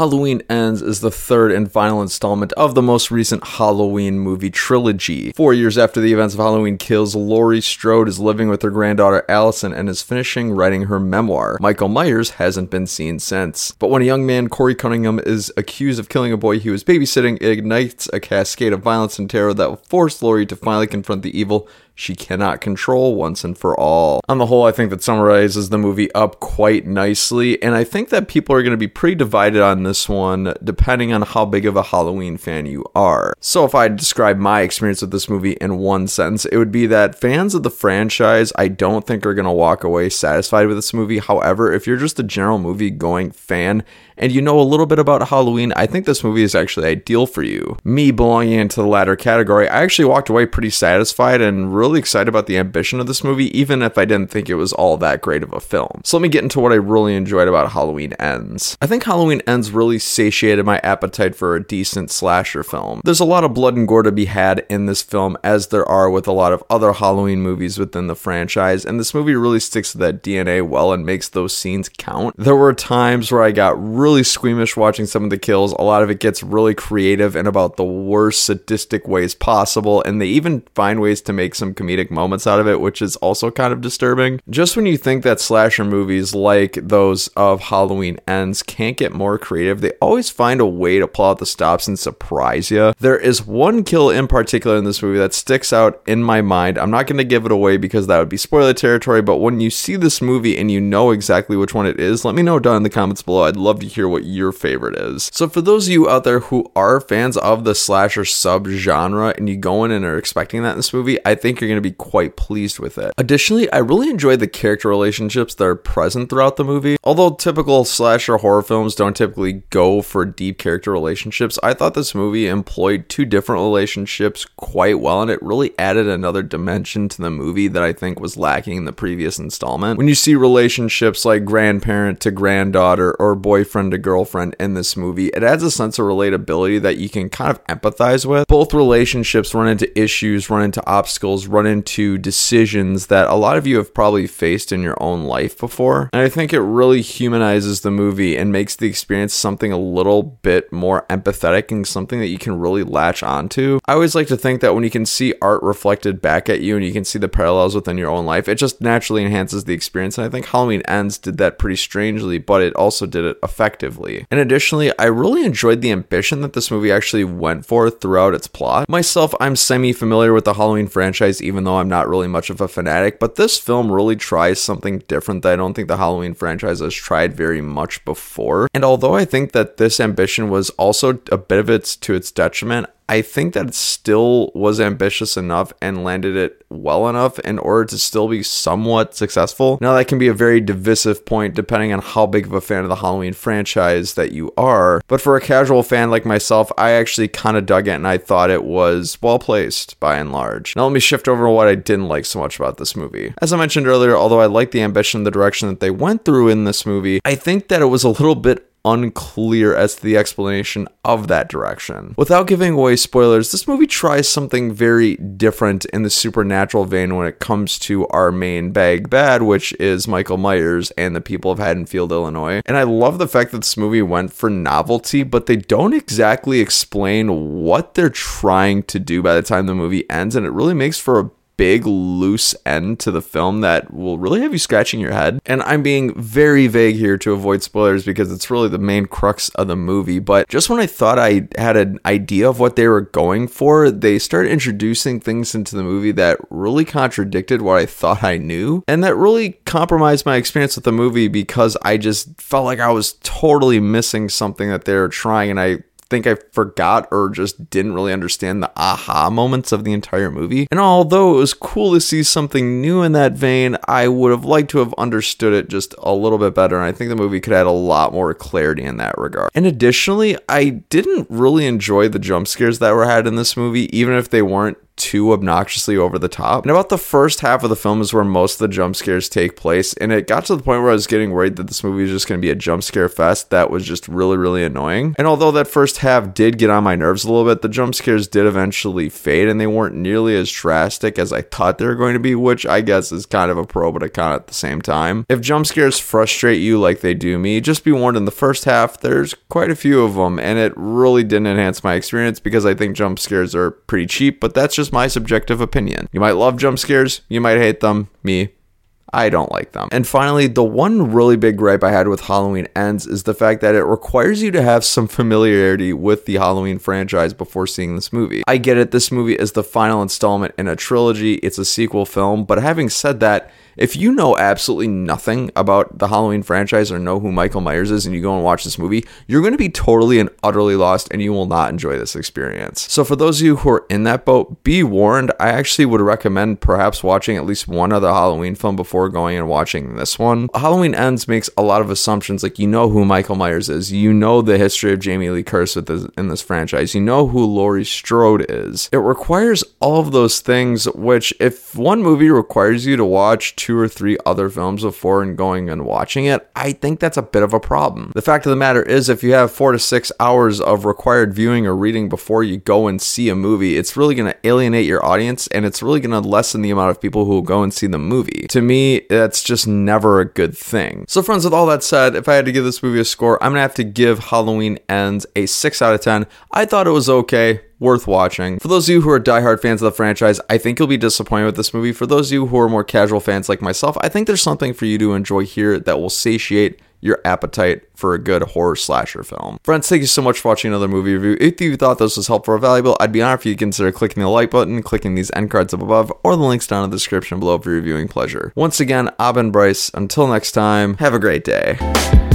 Halloween Ends is the third and final installment of the most recent Halloween movie trilogy. Four years after the events of Halloween Kills, Laurie Strode is living with her granddaughter Allison and is finishing writing her memoir. Michael Myers hasn't been seen since. But when a young man, Corey Cunningham, is accused of killing a boy he was babysitting, it ignites a cascade of violence and terror that will force Laurie to finally confront the evil she cannot control once and for all. On the whole, I think that summarizes the movie up quite nicely, and I think that people are going to be pretty divided on this one depending on how big of a Halloween fan you are. So, if I describe my experience with this movie in one sentence, it would be that fans of the franchise I don't think are going to walk away satisfied with this movie. However, if you're just a general movie going fan and you know a little bit about Halloween, I think this movie is actually ideal for you. Me belonging into the latter category, I actually walked away pretty satisfied and really excited about the ambition of this movie, even if I didn't think it was all that great of a film. So let me get into what I really enjoyed about Halloween Ends. I think Halloween Ends really satiated my appetite for a decent slasher film. There's a lot of blood and gore to be had in this film, as there are with a lot of other Halloween movies within the franchise, and this movie really sticks to that DNA well and makes those scenes count. There were times where I got really really squeamish watching some of the kills. A lot of it gets really creative and about the worst sadistic ways possible, and they even find ways to make some comedic moments out of it, which is also kind of disturbing. Just when you think that slasher movies like those of Halloween Ends can't get more creative, they always find a way to pull out the stops and surprise you. There is one kill in particular in this movie that sticks out in my mind. I'm not going to give it away because that would be spoiler territory, but when you see this movie and you know exactly which one it is, let me know down in the comments below. I'd love to hear what your favorite is. So for those of you out there who are fans of the slasher sub genre and you go in and are expecting that in this movie, I think you're going to be quite pleased with it. Additionally, I really enjoyed the character relationships that are present throughout the movie. Although typical slasher horror films don't typically go for deep character relationships, I thought this movie employed two different relationships quite well and it really added another dimension to the movie that I think was lacking in the previous installment. When you see relationships like grandparent to granddaughter or boyfriend to girlfriend in this movie, it adds a sense of relatability that you can kind of empathize with. Both relationships run into issues, run into obstacles, run into decisions that a lot of you have probably faced in your own life before. And I think it really humanizes the movie and makes the experience something a little bit more empathetic and something that you can really latch onto. I always like to think that when you can see art reflected back at you and you can see the parallels within your own life, it just naturally enhances the experience. And I think Halloween Ends did that pretty strangely, but it also did it effectively. And additionally, I really enjoyed the ambition that this movie actually went for throughout its plot. Myself, I'm semi familiar with the Halloween franchise, even though I'm not really much of a fanatic, but this film really tries something different that I don't think the Halloween franchise has tried very much before. And although I think that this ambition was also a bit of its to its detriment, I think that it still was ambitious enough and landed it well enough in order to still be somewhat successful. Now, that can be a very divisive point depending on how big of a fan of the Halloween franchise that you are. But for a casual fan like myself, I actually kind of dug it and I thought it was well placed by and large. Now, let me shift over to what I didn't like so much about this movie. As I mentioned earlier, although I like the ambition, the direction that they went through in this movie, I think that it was a little bit unclear as to the explanation of that direction. Without giving away spoilers, this movie tries something very different in the supernatural vein when it comes to our main bag bad, which is Michael Myers and the people of Haddonfield, Illinois. And I love the fact that this movie went for novelty, but they don't exactly explain what they're trying to do by the time the movie ends, and it really makes for a big loose end to the film that will really have you scratching your head. And I'm being very vague here to avoid spoilers because it's really the main crux of the movie. But just when I thought I had an idea of what they were going for, they started introducing things into the movie that really contradicted what I thought I knew. And that really compromised my experience with the movie because I just felt like I was totally missing something that they were trying. And I think I forgot or just didn't really understand the aha moments of the entire movie. And although it was cool to see something new in that vein, I would have liked to have understood it just a little bit better. And I think the movie could add a lot more clarity in that regard. And additionally, I didn't really enjoy the jump scares that were had in this movie, even if they weren't too obnoxiously over the top. And about the first half of the film is where most of the jump scares take place. And it got to the point where I was getting worried that this movie was just going to be a jump scare fest that was just really, really annoying. And although that first half did get on my nerves a little bit, the jump scares did eventually fade and they weren't nearly as drastic as I thought they were going to be, which I guess is kind of a pro, but a con at the same time. If jump scares frustrate you like they do me, just be warned in the first half, there's quite a few of them, and it really didn't enhance my experience because I think jump scares are pretty cheap, but that's just my subjective opinion. You might love jump scares, you might hate them. Me, I don't like them. And finally, the one really big gripe I had with Halloween Ends is the fact that it requires you to have some familiarity with the Halloween franchise before seeing this movie. I get it, this movie is the final installment in a trilogy, it's a sequel film, but having said that, if you know absolutely nothing about the Halloween franchise or know who Michael Myers is and you go and watch this movie, you're going to be totally and utterly lost and you will not enjoy this experience. So, for those of you who are in that boat, be warned. I actually would recommend perhaps watching at least one other Halloween film before going and watching this one. Halloween Ends makes a lot of assumptions like you know who Michael Myers is, you know the history of Jamie Lee Curtis in this franchise, you know who Laurie Strode is. It requires all of those things, which, if one movie requires you to watch two or three other films before and going and watching it, I think that's a bit of a problem. The fact of the matter is, if you have four to six hours of required viewing or reading before you go and see a movie, it's really going to alienate your audience and it's really going to lessen the amount of people who will go and see the movie. To me, that's just never a good thing. So, friends, with all that said, if I had to give this movie a score, I'm to have to give Halloween Ends a 6 out of 10. I thought it was okay worth watching. For those of you who are diehard fans of the franchise, I think you'll be disappointed with this movie. For those of you who are more casual fans like myself, I think there's something for you to enjoy here that will satiate your appetite for a good horror slasher film. Friends, thank you so much for watching another movie review. If you thought this was helpful or valuable, I'd be honored if you consider clicking the like button, clicking these end cards up above, or the links down in the description below for your viewing pleasure. Once again, been Bryce. Until next time, have a great day.